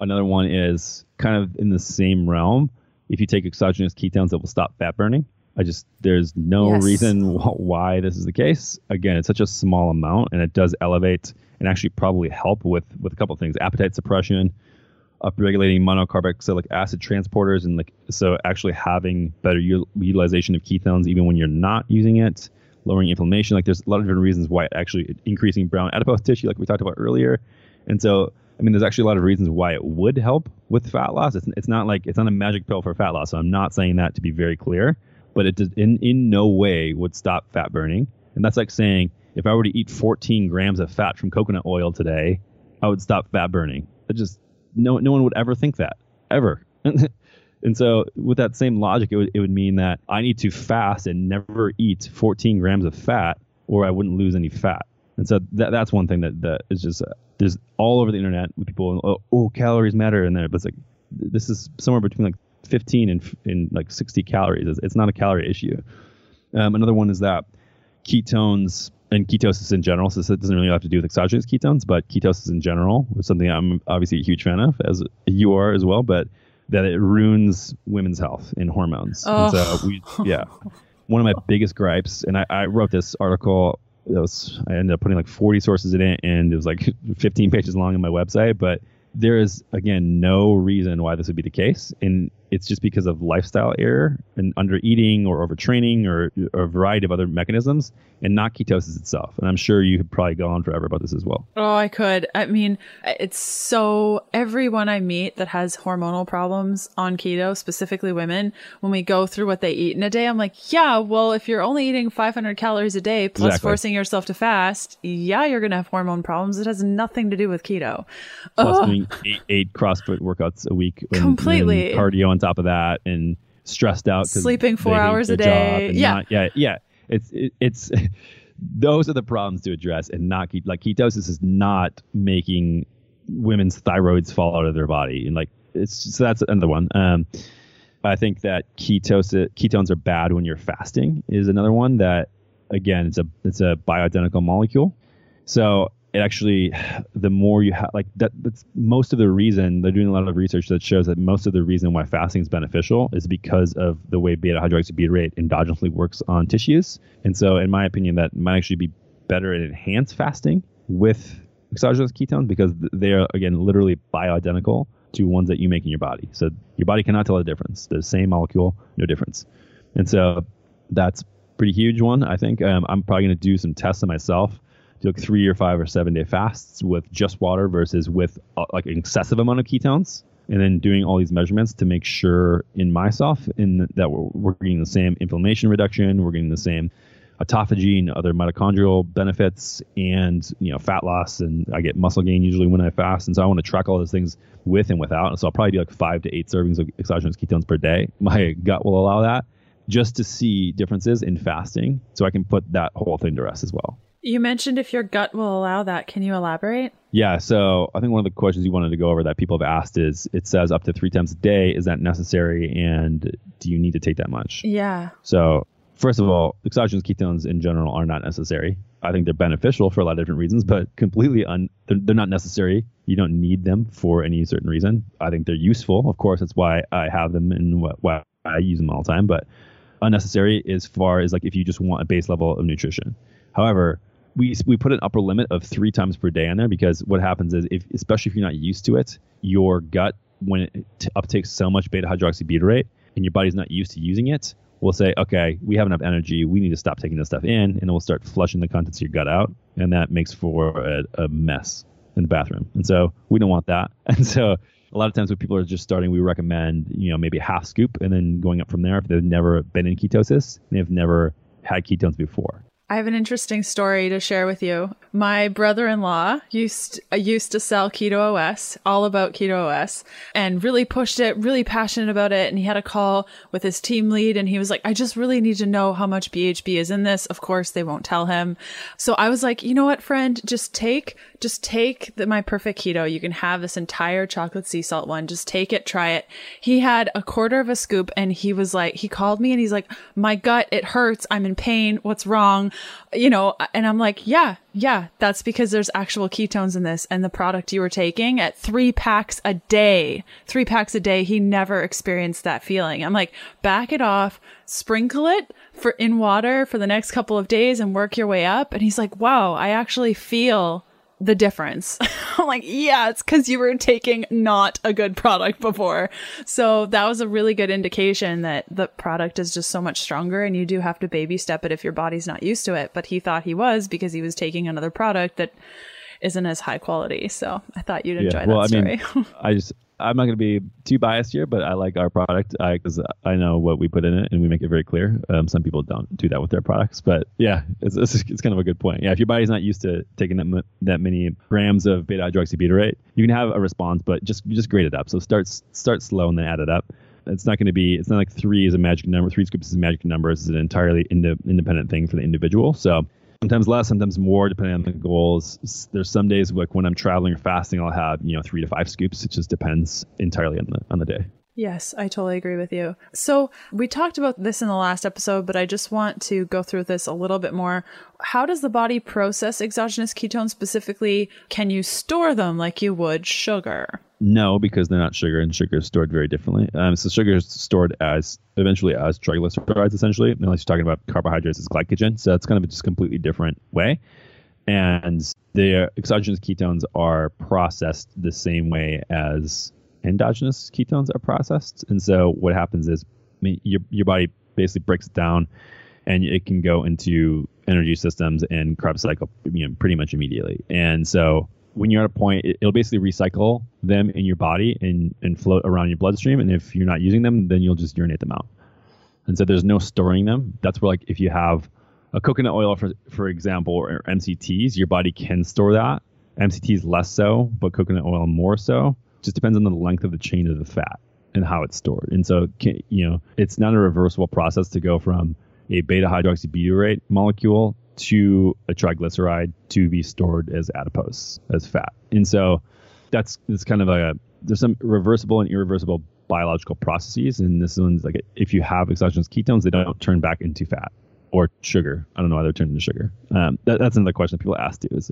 another one is kind of in the same realm. If you take exogenous ketones, it will stop fat burning. I just there's no Yes. reason wh- why this is the case. Again, it's such a small amount, and it does elevate and actually probably help with with a couple of things: appetite suppression, upregulating monocarboxylic acid transporters, and like so actually having better u- utilization of ketones even when you're not using it, lowering inflammation. Like there's a lot of different reasons why it actually increasing brown adipose tissue, like we talked about earlier, and so. I mean, there's actually a lot of reasons why it would help with fat loss. It's, it's not like it's not a magic pill for fat loss. So I'm not saying that to be very clear, but it in in no way would stop fat burning. And that's like saying if I were to eat 14 grams of fat from coconut oil today, I would stop fat burning. It just no no one would ever think that ever. and so with that same logic, it would it would mean that I need to fast and never eat 14 grams of fat, or I wouldn't lose any fat. And so that that's one thing that that is just uh, there's all over the internet with people oh, oh calories matter and then but it's like this is somewhere between like 15 and, f- and like 60 calories. It's, it's not a calorie issue. Um, another one is that ketones and ketosis in general. So this doesn't really have to do with exogenous ketones, but ketosis in general is something I'm obviously a huge fan of, as you are as well. But that it ruins women's health and hormones. And Oh. so we, yeah, one of my biggest gripes, and I, I wrote this article. It was I ended up putting like 40 sources in it, and it was like 15 pages long on my website. But there is again no reason why this would be the case, and it's just because of lifestyle error and under eating or overtraining or, or a variety of other mechanisms, and not ketosis itself. And I'm sure you could probably go on forever about this as well. Oh, I could. I mean, it's so everyone I meet that has hormonal problems on keto, specifically women, when we go through what they eat in a day, I'm like, yeah, well, if you're only eating 500 calories a day plus Exactly. forcing yourself to fast, yeah, you're going to have hormone problems. It has nothing to do with keto. Plus doing eight, eight CrossFit workouts a week, and, Completely. and cardio on top of that, and stressed out, Sleeping four hours a day. Yeah. not- yeah, yeah. It's it, it's those are the problems to address, and not keep like ketosis is not making women's thyroids fall out of their body, and like it's so that's another one. Um, I think that ketosis ketones are bad when you're fasting is another one that again it's a it's a bioidentical molecule. So it actually the more you have like that that's most of the reason they're doing a lot of research that shows that most of the reason why fasting is beneficial is because of the way beta hydroxybutyrate endogenously works on tissues. And so in my opinion that might actually be better at enhanced fasting with exogenous ketones because they are again literally bioidentical to ones that you make in your body. So your body cannot tell the difference. The same molecule, no difference. And so that's pretty huge one. I think um, I'm probably going to do some tests on myself. Like three or five or seven day fasts with just water versus with uh, like an excessive amount of ketones, and then doing all these measurements to make sure in myself in that we're, we're getting the same inflammation reduction, we're getting the same autophagy and other mitochondrial benefits and you know fat loss and I get muscle gain usually when I fast. And so I want to track all those things with and without. And so I'll probably do like five to eight servings of exogenous ketones per day. My gut will allow that just to see differences in fasting. So I can put that whole thing to rest as well you mentioned if your gut will allow that can you elaborate yeah so I think one of the questions you wanted to go over that people have asked is it says up to three times a day is that necessary and do you need to take that much yeah so first of all, exogenous ketones in general are not necessary. I think they're beneficial for a lot of different reasons, but completely un they're, they're not necessary. You don't need them for any certain reason. I think they're useful. Of course, that's why I have them and why I use them all the time, but unnecessary as far as like if you just want a base level of nutrition. However, we we put an upper limit of three times per day on there because what happens is if especially if you're not used to it, your gut when it uptakes so much beta hydroxybutyrate and your body's not used to using it, we'll say, okay, we have enough energy. We need to stop taking this stuff in, and we'll start flushing the contents of your gut out, and that makes for a, a mess in the bathroom. And so we don't want that. And so a lot of times when people are just starting, we recommend you know maybe a half scoop, and then going up from there if they've never been in ketosis, they've never had ketones before. I have an interesting story to share with you. My brother-in-law used uh, used to sell Keto OS, all about Keto OS, and really pushed it, really passionate about it. And he had a call with his team lead, and he was like, "I just really need to know how much BHB is in this." Of course, they won't tell him. So I was like, "You know what, friend? Just take, just take the, my perfect keto. You can have this entire chocolate sea salt one. Just take it, try it." He had a quarter of a scoop, and he was like, he called me, and he's like, "My gut, it hurts. I'm in pain. What's wrong?" You know, and I'm like, yeah, yeah, that's because there's actual ketones in this. And the product you were taking at three packs a day, three packs a day, he never experienced that feeling. I'm like, back it off, sprinkle it for in water for the next couple of days and work your way up. And he's like, wow, I actually feel the difference. I'm like, yeah, it's because you were taking not a good product before. So that was a really good indication that the product is just so much stronger and you do have to baby step it if your body's not used to it. But he thought he was because he was taking another product that isn't as high quality. So I thought you'd enjoy yeah, well, that story. I mean, I just I'm not going to be too biased here, but I like our product because I, I, know what we put in it and we make it very clear. Um, some people don't do that with their products, but yeah, it's, it's, it's, kind of a good point. Yeah, if your body's not used to taking that that many grams of beta hydroxybutyrate, you can have a response, but just just grade it up. So start start slow and then add it up. It's not going to be. It's not like three is a magic number. Three scoops is a magic number. It's an entirely ind- independent thing for the individual. So sometimes less, sometimes more, depending on the goals. There's some days like when I'm traveling or fasting, I'll have you know three to five scoops. It just depends entirely on the on the day. Yes, I totally agree with you. So, we talked about this in the last episode, but I just want to go through this a little bit more. How does the body process exogenous ketones specifically? Can you store them like you would sugar? No, because they're not sugar, and sugar is stored very differently. Um, so, sugar is stored as eventually as triglycerides, essentially, unless you're talking about carbohydrates as glycogen. So, that's kind of a just completely different way. And the exogenous ketones are processed the same way as endogenous ketones are processed. And so what happens is I mean, your your body basically breaks it down, and it can go into energy systems and Krebs cycle you know pretty much immediately. And so when you're at a point, it, will basically recycle them in your body and and float around your bloodstream. And if you're not using them, then you'll just urinate them out. And so there's no storing them. That's where like if you have a coconut oil, for for example, or MCTs, your body can store that. MCTs less so, but coconut oil more so just depends on the length of the chain of the fat and how it's stored. And so, you know, it's not a reversible process to go from a beta hydroxybutyrate molecule to a triglyceride to be stored as adipose, as fat. And so that's it's kind of a there's some reversible and irreversible biological processes, and this one's like if you have exogenous ketones, they don't turn back into fat or sugar. I don't know why they're turned into sugar. Um, that, that's another question that people ask too. Is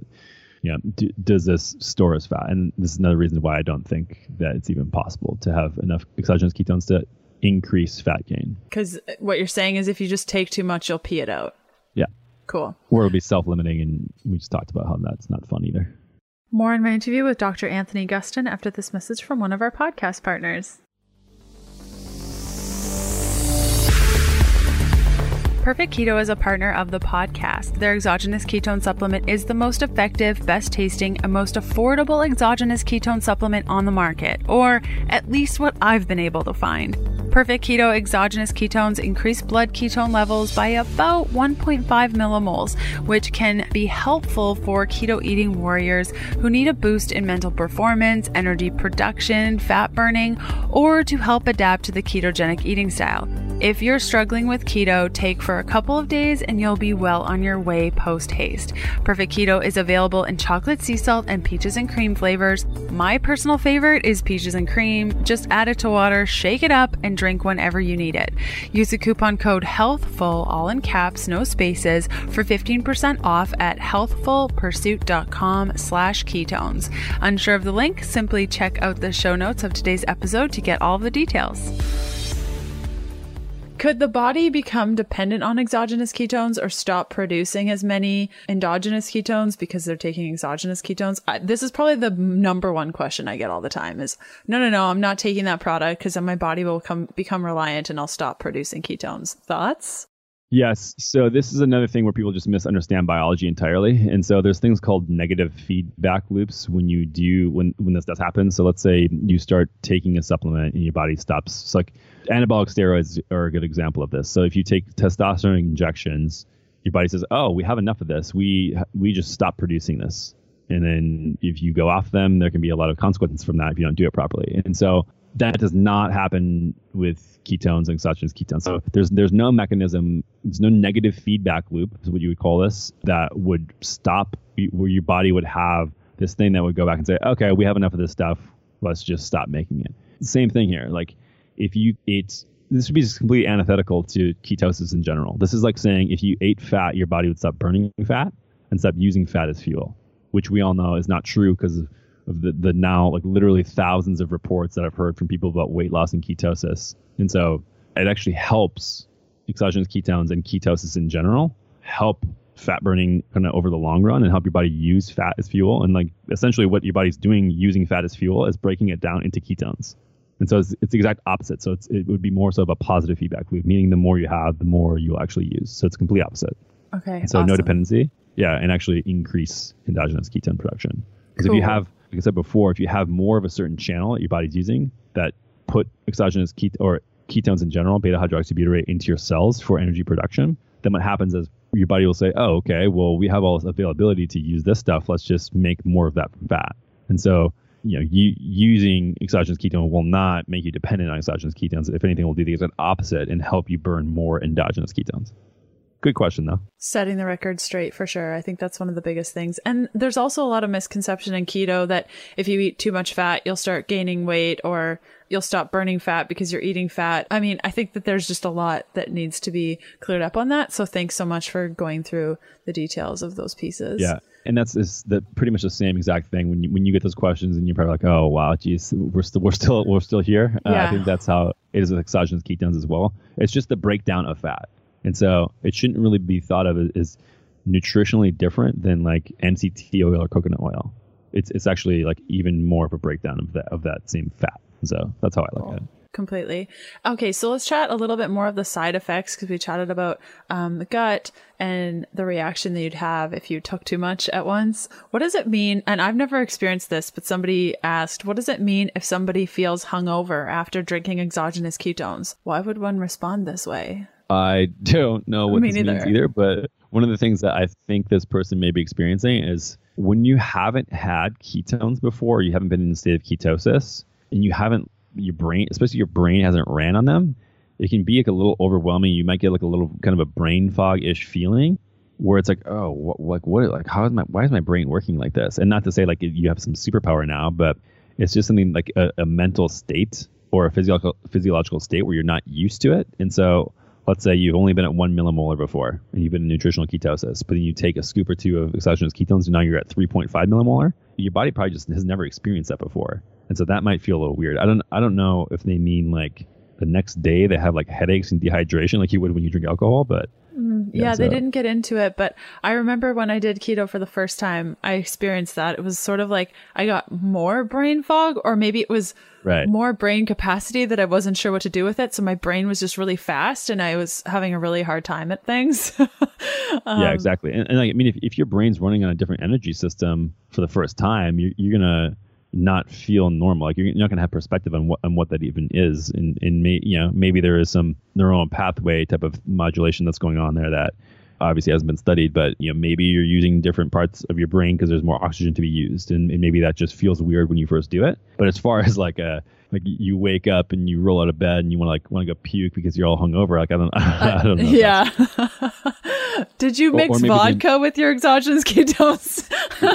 you know, do, does this store as fat? And this is another reason why I don't think that it's even possible to have enough exogenous ketones to increase fat gain. Because uh, what you're saying is if you just take too much, you'll pee it out. Yeah. Cool. Or it'll be self limiting. And we just talked about how that's not fun either. More in my interview with Dr. Anthony Gustin after this message from one of our podcast partners. Perfect Keto is a partner of the podcast. Their exogenous ketone supplement is the most effective, best tasting, and most affordable exogenous ketone supplement on the market, or at least what I've been able to find. Perfect Keto exogenous ketones increase blood ketone levels by about 1.5 millimoles, which can be helpful for keto eating warriors who need a boost in mental performance, energy production, fat burning, or to help adapt to the ketogenic eating style. If you're struggling with keto, take for a couple of days and you'll be well on your way post haste. Perfect Keto is available in chocolate sea salt and peaches and cream flavors. My personal favorite is peaches and cream. Just add it to water, shake it up, and drink whenever you need it. Use the coupon code HEALTHFUL, all in caps, no spaces, for 15% off at healthfulpursuit.com slash ketones. Unsure of the link? Simply check out the show notes of today's episode to get all the details. Could the body become dependent on exogenous ketones or stop producing as many endogenous ketones because they're taking exogenous ketones? I, this is probably the number one question I get all the time is no, no, no, I'm not taking that product because then my body will come, become reliant and I'll stop producing ketones. Thoughts? Yes. So this is another thing where people just misunderstand biology entirely. And so there's things called negative feedback loops when you do when when this does happen. So let's say you start taking a supplement and your body stops. It's like anabolic steroids are a good example of this. So if you take testosterone injections, your body says, "Oh, we have enough of this. We we just stop producing this." And then if you go off them, there can be a lot of consequences from that if you don't do it properly. And so that does not happen with ketones and exogenous ketones. So there's there's no mechanism, there's no negative feedback loop, is what you would call this, that would stop where your body would have this thing that would go back and say, okay, we have enough of this stuff, let's just stop making it. Same thing here. Like if you ate this would be just completely antithetical to ketosis in general. This is like saying if you ate fat, your body would stop burning fat and stop using fat as fuel, which we all know is not true because of, of the, the now like literally thousands of reports that I've heard from people about weight loss and ketosis. And so it actually helps exogenous ketones and ketosis in general help fat burning kind of over the long run and help your body use fat as fuel. And like essentially what your body's doing using fat as fuel is breaking it down into ketones. And so it's, it's the exact opposite. So it would be more so of a positive feedback loop, meaning the more you have, the more you'll actually use. So it's complete opposite. Okay. And so awesome. no dependency. Yeah. And actually increase endogenous ketone production. Because cool. if you have, like I said before, if you have more of a certain channel that your body's using that put exogenous ket or ketones in general, beta hydroxybutyrate, into your cells for energy production, then what happens is your body will say, oh, okay, well, we have all this availability to use this stuff. Let's just make more of that from fat. And so you know, you, using exogenous ketone will not make you dependent on exogenous ketones. If anything, will do the exact opposite and help you burn more endogenous ketones. Good question, though. Setting the record straight for sure. I think that's one of the biggest things. And there's also a lot of misconception in keto that if you eat too much fat, you'll start gaining weight or you'll stop burning fat because you're eating fat. I mean, I think that there's just a lot that needs to be cleared up on that. So thanks so much for going through the details of those pieces. Yeah and that's is the pretty much the same exact thing when you when you get those questions and you're probably like, oh wow, geez, we're still we're still we're still here. Uh, yeah. I think that's how it is with exogenous ketones as well. It's just the breakdown of fat, and so it shouldn't really be thought of as nutritionally different than like MCT oil or coconut oil. It's it's actually like even more of a breakdown of that of that same fat. So that's how I look cool. at it completely. Okay, so let's chat a little bit more of the side effects because we chatted about um, the gut and the reaction that you'd have if you took too much at once. What does it mean? And I've never experienced this, but somebody asked, what does it mean if somebody feels hungover after drinking exogenous ketones? Why would one respond this way? I don't know what Me this neither. means either, but one of the things that I think this person may be experiencing is when you haven't had ketones before, you haven't been in a state of ketosis, and you haven't your brain, especially your brain hasn't ran on them, it can be like a little overwhelming. You might get like a little kind of a brain fog ish feeling where it's like, oh, what, like what, like how is my, why is my brain working like this? And not to say like you have some superpower now, but It's just something like a, a mental state or a physiological physiological state where you're not used to it. And so let's say you've only been at one millimolar before and you've been in nutritional ketosis, but then you take a scoop or two of exogenous ketones and now you're at 3.5 millimolar. Your body probably just has never experienced that before. And so that might feel a little weird. I don't I don't know if they mean like the next day they have like headaches and dehydration like you would when you drink alcohol, but Mm, yeah, they didn't get into it, but I remember when I did keto for the first time, I experienced that. It was sort of like I got more brain fog, or maybe it was right. more brain capacity that I wasn't sure what to do with it. So my brain was just really fast and I was having a really hard time at things. um, yeah, exactly. And, and like, I mean, if, if your brain's running on a different energy system for the first time, you're, you're going to, not feel normal. Like you're, not going to have perspective on what on what that even is, and and may, you know maybe there is some neural pathway type of modulation that's going on there that obviously hasn't been studied, but you know maybe you're using different parts of your brain because there's more oxygen to be used, and, and, maybe that just feels weird when you first do it. But as far as like a like you wake up and you roll out of bed and you want to like want to go puke because you're all hungover, like I don't I don't know. Yeah. Did you mix or, or vodka with your exogenous ketones?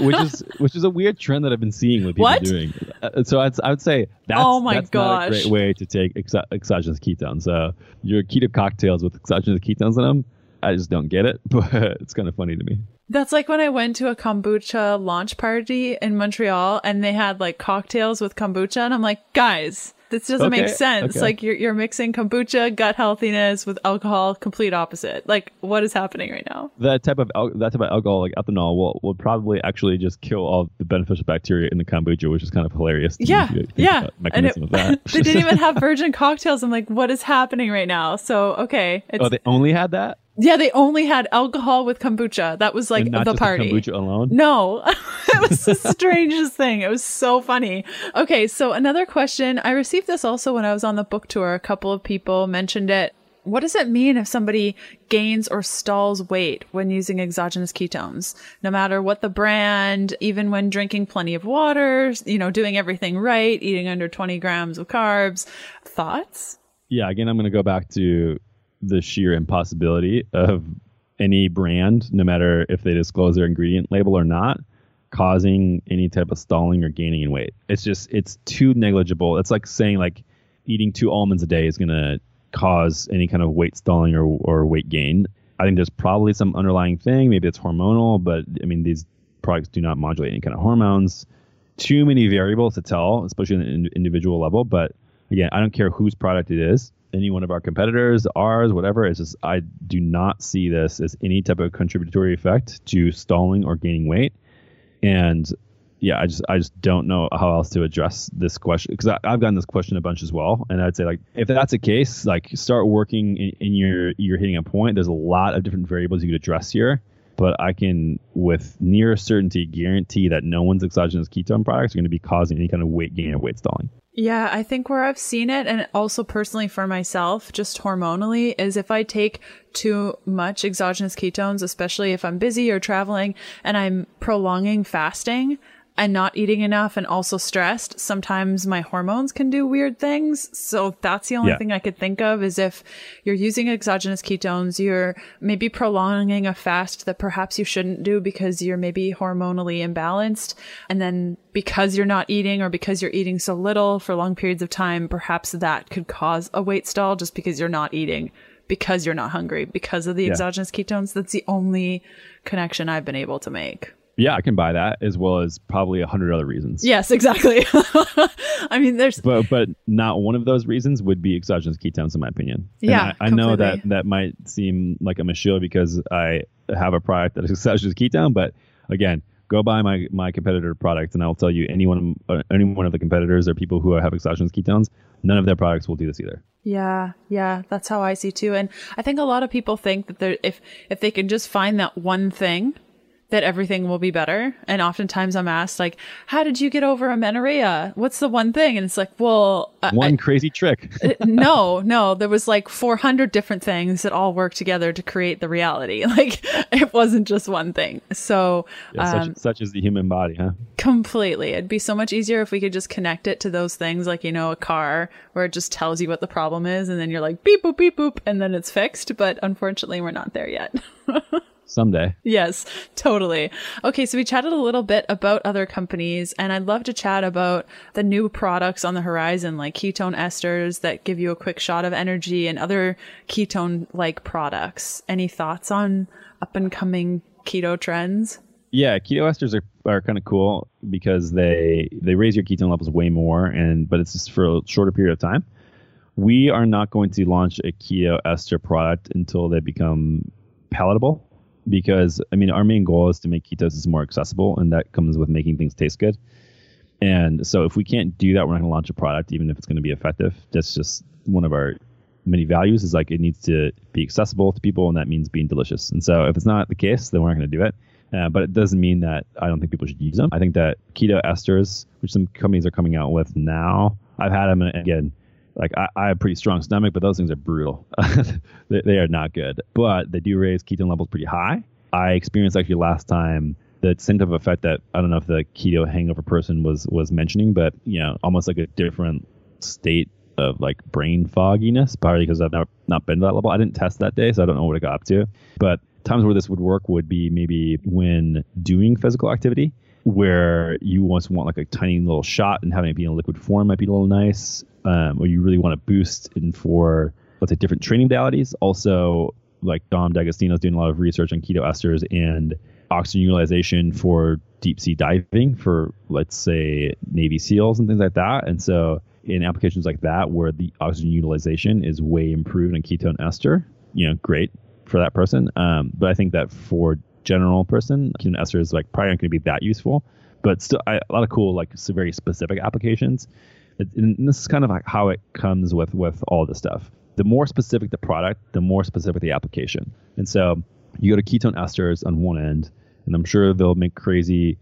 which is which is a weird trend that I've been seeing with people what? doing. Uh, so I'd, I would say that's, oh my that's gosh. not a great way to take exo- exogenous ketones. So your keto cocktails with exogenous ketones in them, I just don't get it, but it's kind of funny to me. That's like when I went to a kombucha launch party in Montreal and they had like cocktails with kombucha and I'm like, guys, this doesn't okay, make sense. okay. Like you're you're mixing kombucha, gut healthiness with alcohol, complete opposite. Like what is happening right now? That type of al- that type of alcohol, like ethanol, will will probably actually just kill all the beneficial bacteria in the kombucha, which is kind of hilarious. yeah, yeah. Mechanism it, of that. they didn't even have virgin cocktails. I'm like, what is happening right now? So okay, oh, they only had that. Yeah, they only had alcohol with kombucha. That was like the party. The kombucha alone. No, it was the strangest thing. It was so funny. Okay, so another question. I received this also when I was on the book tour. A couple of people mentioned it. What does it mean if somebody gains or stalls weight when using exogenous ketones? No matter what the brand, even when drinking plenty of water, you know, doing everything right, eating under 20 grams of carbs. Thoughts? Yeah, again, I'm going to go back to the sheer impossibility of any brand, no matter if they disclose their ingredient label or not, causing any type of stalling or gaining in weight. It's just it's too negligible. It's like saying like eating two almonds a day is to cause any kind of weight stalling or, or weight gain. I think there's probably some underlying thing. Maybe it's hormonal, but I mean these products do not modulate any kind of hormones. Too many variables to tell, especially on an individual level. But again, I don't care whose product it is any one of our competitors, ours, whatever. It's just I do not see this as any type of contributory effect to stalling or gaining weight. And yeah, I just I just don't know how else to address this question because I've gotten this question a bunch as well, and I'd say like if that's the case, like start working in, in your you're hitting a point. There's a lot of different variables you could address here, but I can with near certainty guarantee that no one's exogenous ketone products are going to be causing any kind of weight gain or weight stalling. Yeah, I think where I've seen it, and also personally for myself, just hormonally, is if I take too much exogenous ketones, especially if I'm busy or traveling and I'm prolonging fasting, and not eating enough and also stressed, sometimes my hormones can do weird things. So that's the only yeah. thing I could think of is if you're using exogenous ketones, you're maybe prolonging a fast that perhaps you shouldn't do because you're maybe hormonally imbalanced. And then because you're not eating or because you're eating so little for long periods of time, perhaps that could cause a weight stall just because you're not eating because you're not hungry because of the yeah. exogenous ketones. That's the only connection I've been able to make. Yeah, I can buy that as well as probably a hundred other reasons. Yes, exactly. I mean, there's but but not one of those reasons would be exogenous ketones, in my opinion. And yeah, I, I know that that might seem like a shill because I have a product that is exogenous ketone, but again, go buy my my competitor products, and I'll tell you, any one of, uh, any one of the competitors or people who have exogenous ketones, none of their products will do this either. Yeah, yeah, that's how I see too. And I think a lot of people think that they're if if they can just find that one thing that everything will be better. And oftentimes I'm asked, like, how did you get over amenorrhea? What's the one thing? And it's like, well, one I, crazy trick. Uh, no, no, there was like 400 different things that all worked together to create the reality. Like, it wasn't just one thing. So, yeah, such, um, such is the human body, huh? Completely. It'd be so much easier if we could just connect it to those things, like, you know, a car where it just tells you what the problem is. And then you're like, beep, boop, beep, boop, and then it's fixed. But unfortunately, we're not there yet. someday. Yes, totally. Okay, so we chatted a little bit about other companies, and I'd love to chat about the new products on the horizon, like ketone esters that give you a quick shot of energy and other ketone like products. Any thoughts on up and coming keto trends? Yeah, keto esters are, are kind of cool because they they raise your ketone levels way more, and but it's just for a shorter period of time. We are not going to launch a keto ester product until they become palatable because I mean our main goal is to make ketosis more accessible, and that comes with making things taste good. And so if we can't do that, we're not going to launch a product, even if it's going to be effective. That's just one of our many values. Is like it needs to be accessible to people, and that means being delicious. And so if it's not the case, then we're not going to do it. Uh, but it doesn't mean that I don't think people should use them. I think that keto esters, which some companies are coming out with now, I've had them, again, like I, I have a pretty strong stomach, but those things are brutal. they, they, are not good, but they do raise ketone levels pretty high. I experienced actually last time the symptom effect that I don't know if the keto hangover person was was mentioning, but you know, almost like a different state of like brain fogginess, probably because I've not not been to that level. I didn't test that day, so I don't know what it got up to. But times where this would work would be maybe when doing physical activity where you just want like a tiny little shot and having it be in a liquid form might be a little nice, um, or you really want to boost in for let's say different training modalities. Also, like Dom D'Agostino is doing a lot of research on keto esters and oxygen utilization for deep sea diving for let's say Navy SEALs and things like that. And so in applications like that where the oxygen utilization is way improved in ketone ester, you know, great for that person. Um, but I think that for general person, ketone ester is like probably not going to be that useful. But still, I, a lot of cool like very specific applications. It, and this is kind of like how it comes with with all this stuff. The more specific the product, the more specific the application. And so you go to ketone esters on one end, and I'm sure they'll make crazy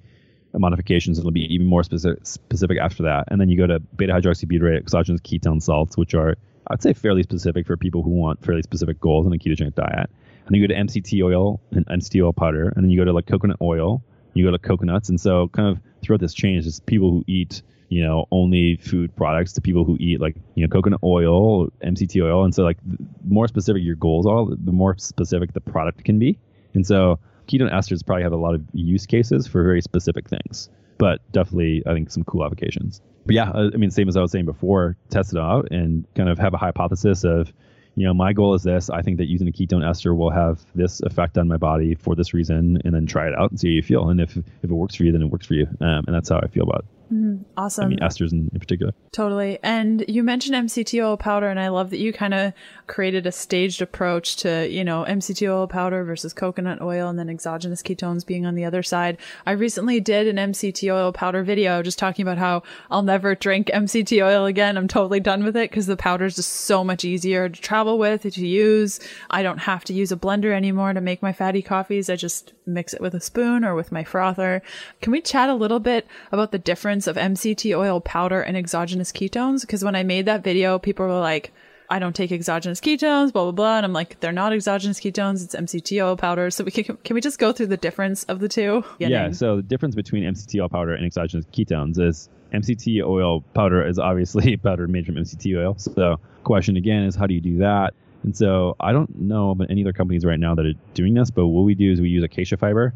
modifications. It'll be even more specific, specific after that. And then you go to beta hydroxybutyrate exogenous ketone salts, which are I'd say fairly specific for people who want fairly specific goals in a ketogenic diet. And then you go to MCT oil and MCT oil powder, and then you go to like coconut oil, you go to coconuts, and so kind of throughout this change, it's people who eat you know only food products to people who eat like you know coconut oil, MCT oil, and so like the more specific your goals are, the more specific the product can be. And so ketone esters probably have a lot of use cases for very specific things, but definitely I think some cool applications. But yeah, I mean, same as I was saying before, test it out and kind of have a hypothesis of you know, my goal is this. I think that using a ketone ester will have this effect on my body for this reason, and then try it out and see how you feel. And if if it works for you, then it works for you. Um, and that's how I feel about Mm, awesome. I mean, esters in, in particular. Totally. And you mentioned MCT oil powder, and I love that you kind of created a staged approach to, you know, MCT oil powder versus coconut oil and then exogenous ketones being on the other side. I recently did an MCT oil powder video just talking about how I'll never drink MCT oil again. I'm totally done with it because the powder is just so much easier to travel with, to use. I don't have to use a blender anymore to make my fatty coffees. I just mix it with a spoon or with my frother. Can we chat a little bit about the difference of MCT oil powder and exogenous ketones? Because when I made that video, people were like, I don't take exogenous ketones, blah blah blah, and I'm like, they're not exogenous ketones; it's MCT oil powder. So we can can we just go through the difference of the two? Yeah. So the difference between MCT oil powder and exogenous ketones is MCT oil powder is obviously powder made from MCT oil. So question again is how do you do that? And so I don't know about any other companies right now that are doing this, but what we do is we use acacia fiber.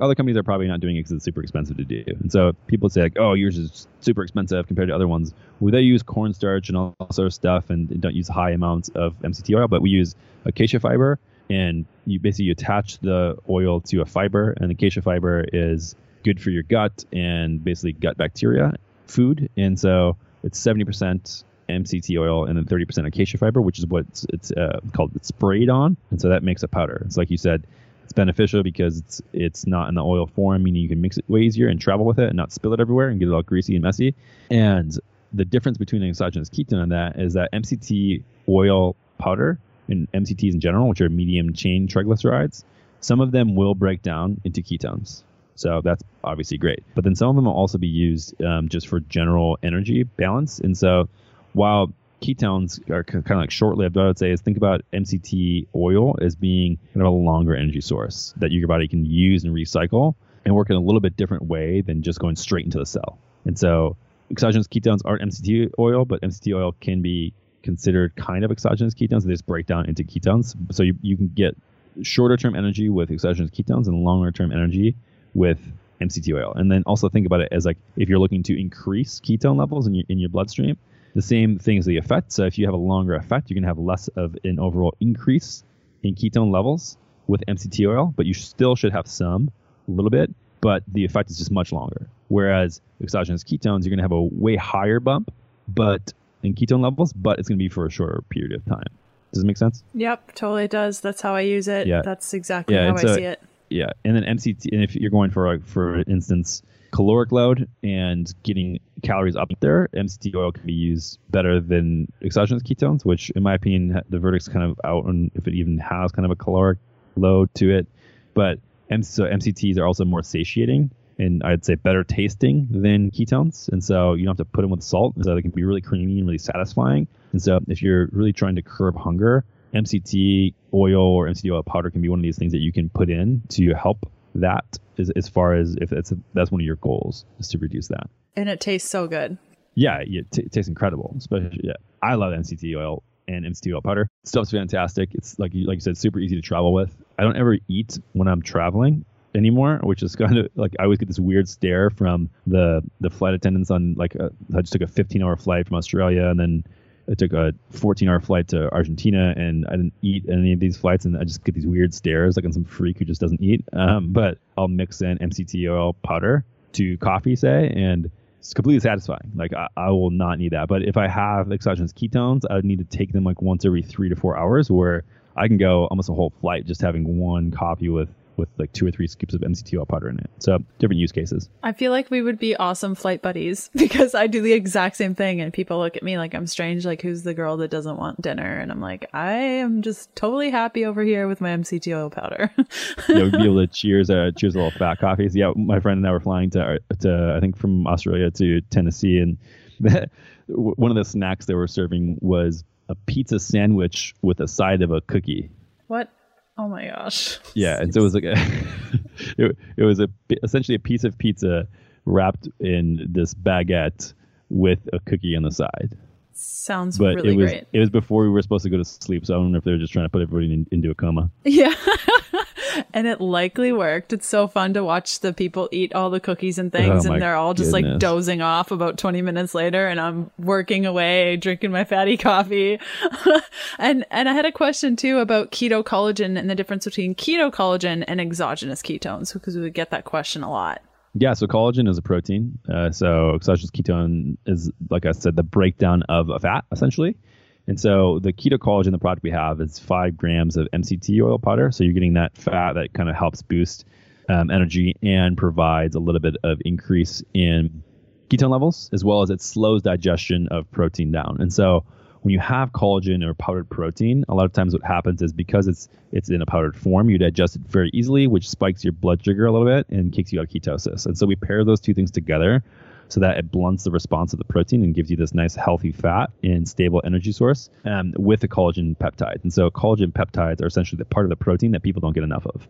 Other companies are probably not doing it because it's super expensive to do. And so people say like, "Oh, yours is super expensive compared to other ones." Well, they use cornstarch and all sort of stuff, and don't use high amounts of MCT oil. But we use acacia fiber, and you basically attach the oil to a fiber, and acacia fiber is good for your gut and basically gut bacteria food. And so it's 70% MCT oil and then 30% acacia fiber, which is what it's, it's uh, called it's sprayed on. And so that makes a powder. It's like you said, it's beneficial because it's it's not in the oil form, meaning you can mix it way easier and travel with it and not spill it everywhere and get it all greasy and messy. And the difference between an exogenous ketone and that is that MCT oil powder and MCTs in general, which are medium chain triglycerides, some of them will break down into ketones. So that's obviously great. But then some of them will also be used um, just for general energy balance. And so while ketones are kind of like short-lived, what I would say is think about MCT oil as being kind of a longer energy source that your body can use and recycle and work in a little bit different way than just going straight into the cell. And so exogenous ketones aren't MCT oil, but MCT oil can be considered kind of exogenous ketones. They just break down into ketones. So you, you can get shorter term energy with exogenous ketones and longer term energy with MCT oil. And then also think about it as like if you're looking to increase ketone levels in your in your bloodstream, the same thing as the effect. So if you have a longer effect, you're gonna have less of an overall increase in ketone levels with MCT oil, but you still should have some, a little bit, but the effect is just much longer. Whereas exogenous ketones, you're gonna have a way higher bump, but in ketone levels, but it's gonna be for a shorter period of time. Does it make sense? Yep, totally does. That's how I use it. Yeah. That's exactly Yeah, how I a- see it. Yeah, and then MCT, and if you're going for like for instance caloric load and getting calories up there, MCT oil can be used better than exogenous ketones, which in my opinion the verdict's kind of out on if it even has kind of a caloric load to it. But so MCTs are also more satiating and I'd say better tasting than ketones, and so you don't have to put them with salt, so they can be really creamy and really satisfying. And so if you're really trying to curb hunger, MCT oil or MCT oil powder can be one of these things that you can put in to help that as, as far as if it's that's one of your goals is to reduce that. And it tastes so good. Yeah, yeah t- it tastes incredible. Especially, yeah, I love MCT oil and MCT oil powder. Stuff's fantastic. It's like you like you said, super easy to travel with. I don't ever eat when I'm traveling anymore, which is kind of like I always get this weird stare from the the flight attendants on like a, I just took a 15 hour flight from Australia and then I took a 14 hour flight to Argentina and I didn't eat any of these flights and I just get these weird stares like I'm some freak who just doesn't eat. Um, but I'll mix in MCT oil powder to coffee, say, and it's completely satisfying. Like I, I will not need that. But if I have exogenous ketones, I would need to take them like once every three to four hours, where I can go almost a whole flight just having one coffee with with like two or three scoops of MCT oil powder in it. So different use cases. I feel like we would be awesome flight buddies because I do the exact same thing and people look at me like I'm strange, like who's the girl that doesn't want dinner? And I'm like, I am just totally happy over here with my MCT oil powder. you know, be able to cheers uh, cheers a little fat coffees. Yeah, my friend and I were flying to to I think from Australia to Tennessee, and one of the snacks they were serving was a pizza sandwich with a side of a cookie. what? Oh my gosh. Yeah, and so it was like a, it, it was a essentially a piece of pizza wrapped in this baguette with a cookie on the side. Sounds But really it was great. it was before we were supposed to go to sleep, so I don't know if they were just trying to put everybody in, into a coma. Yeah. and it likely worked. It's so fun to watch the people eat all the cookies and things Oh and they're all just like dozing off about 20 minutes later and I'm working away drinking my fatty coffee. and and I had a question too about keto collagen and the difference between keto collagen and exogenous ketones because we would get that question a lot. Yeah, so collagen is a protein. Uh, so exogenous ketone is, like I said, the breakdown of a fat, essentially. And so the keto collagen, the product we have, is five grams of MCT oil powder. So you're getting that fat that kind of helps boost um, energy and provides a little bit of increase in ketone levels, as well as it slows digestion of protein down. And so when you have collagen or powdered protein, a lot of times what happens is because it's it's in a powdered form, you digest it very easily, which spikes your blood sugar a little bit and kicks you out of ketosis. And so we pair those two things together so that it blunts the response of the protein and gives you this nice healthy fat and stable energy source um, with the collagen peptide. And so collagen peptides are essentially the part of the protein that people don't get enough of.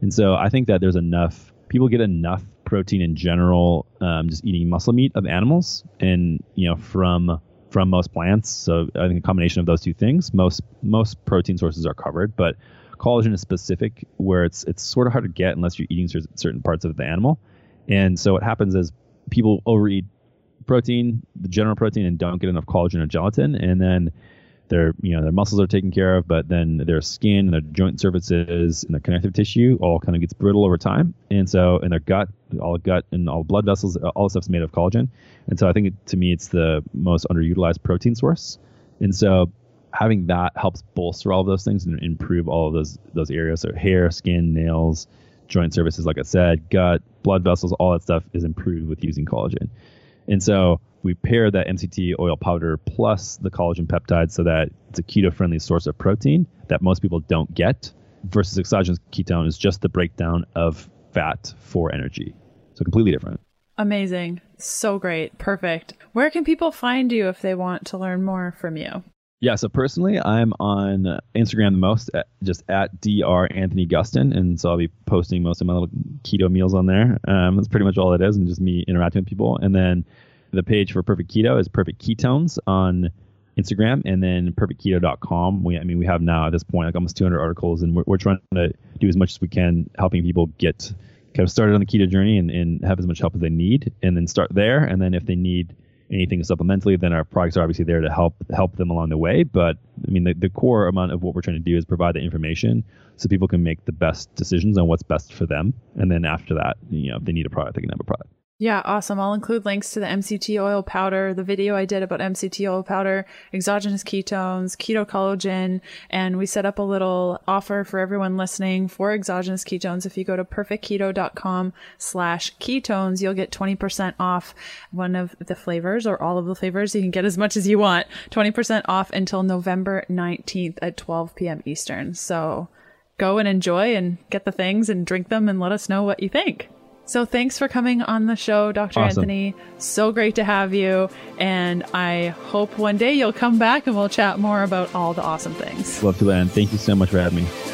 And so I think that there's enough people get enough protein in general um, just eating muscle meat of animals and you know from from most plants. So I think a combination of those two things, most most protein sources are covered, but collagen is specific where it's it's sort of hard to get unless you're eating cer- certain parts of the animal. And so what happens is people overeat protein, the general protein, and don't get enough collagen or gelatin, and then their you know their muscles are taken care of, but then their skin, and their joint surfaces, and their connective tissue all kind of gets brittle over time. And so in their gut, all gut and all blood vessels, uh, all the stuff's made of collagen. And so I think it, to me it's the most underutilized protein source. And so having that helps bolster all of those things and improve all of those those areas. So hair, skin, nails, joint surfaces, like I said, gut, blood vessels, all that stuff is improved with using collagen. And so we pair that MCT oil powder plus the collagen peptide so that it's a keto friendly source of protein that most people don't get versus exogenous ketone is just the breakdown of fat for energy. So completely different. Amazing. So great. Perfect. Where can people find you if they want to learn more from you? Yeah, so personally, I'm on Instagram the most, at, just at dr Anthony Gustin, and so I'll be posting most of my little keto meals on there. Um, that's pretty much all it is, and just me interacting with people. And then the page for Perfect Keto is Perfect Ketones on Instagram, and then perfectketo.com. We, I mean, we have now at this point like almost 200 articles, and we're, we're trying to do as much as we can, helping people get kind of started on the keto journey and, and have as much help as they need, and then start there. And then if they need anything supplementally, then our products are obviously there to help help them along the way. But I mean, the, the core amount of what we're trying to do is provide the information so people can make the best decisions on what's best for them. And then after that, you know, if they need a product, they can have a product. Yeah, awesome. I'll include links to the MCT oil powder, the video I did about MCT oil powder, exogenous ketones, keto collagen, and we set up a little offer for everyone listening for exogenous ketones. If you go to perfectketo.com slash ketones, you'll get 20% off one of the flavors or all of the flavors. You can get as much as you want. 20% off until November 19th at 12 p.m. Eastern. So go and enjoy and get the things and drink them and let us know what you think. So thanks for coming on the show, Dr. Awesome. Anthony. So great to have you. And I hope one day you'll come back and we'll chat more about all the awesome things. Love to, Leanne. Thank you so much for having me.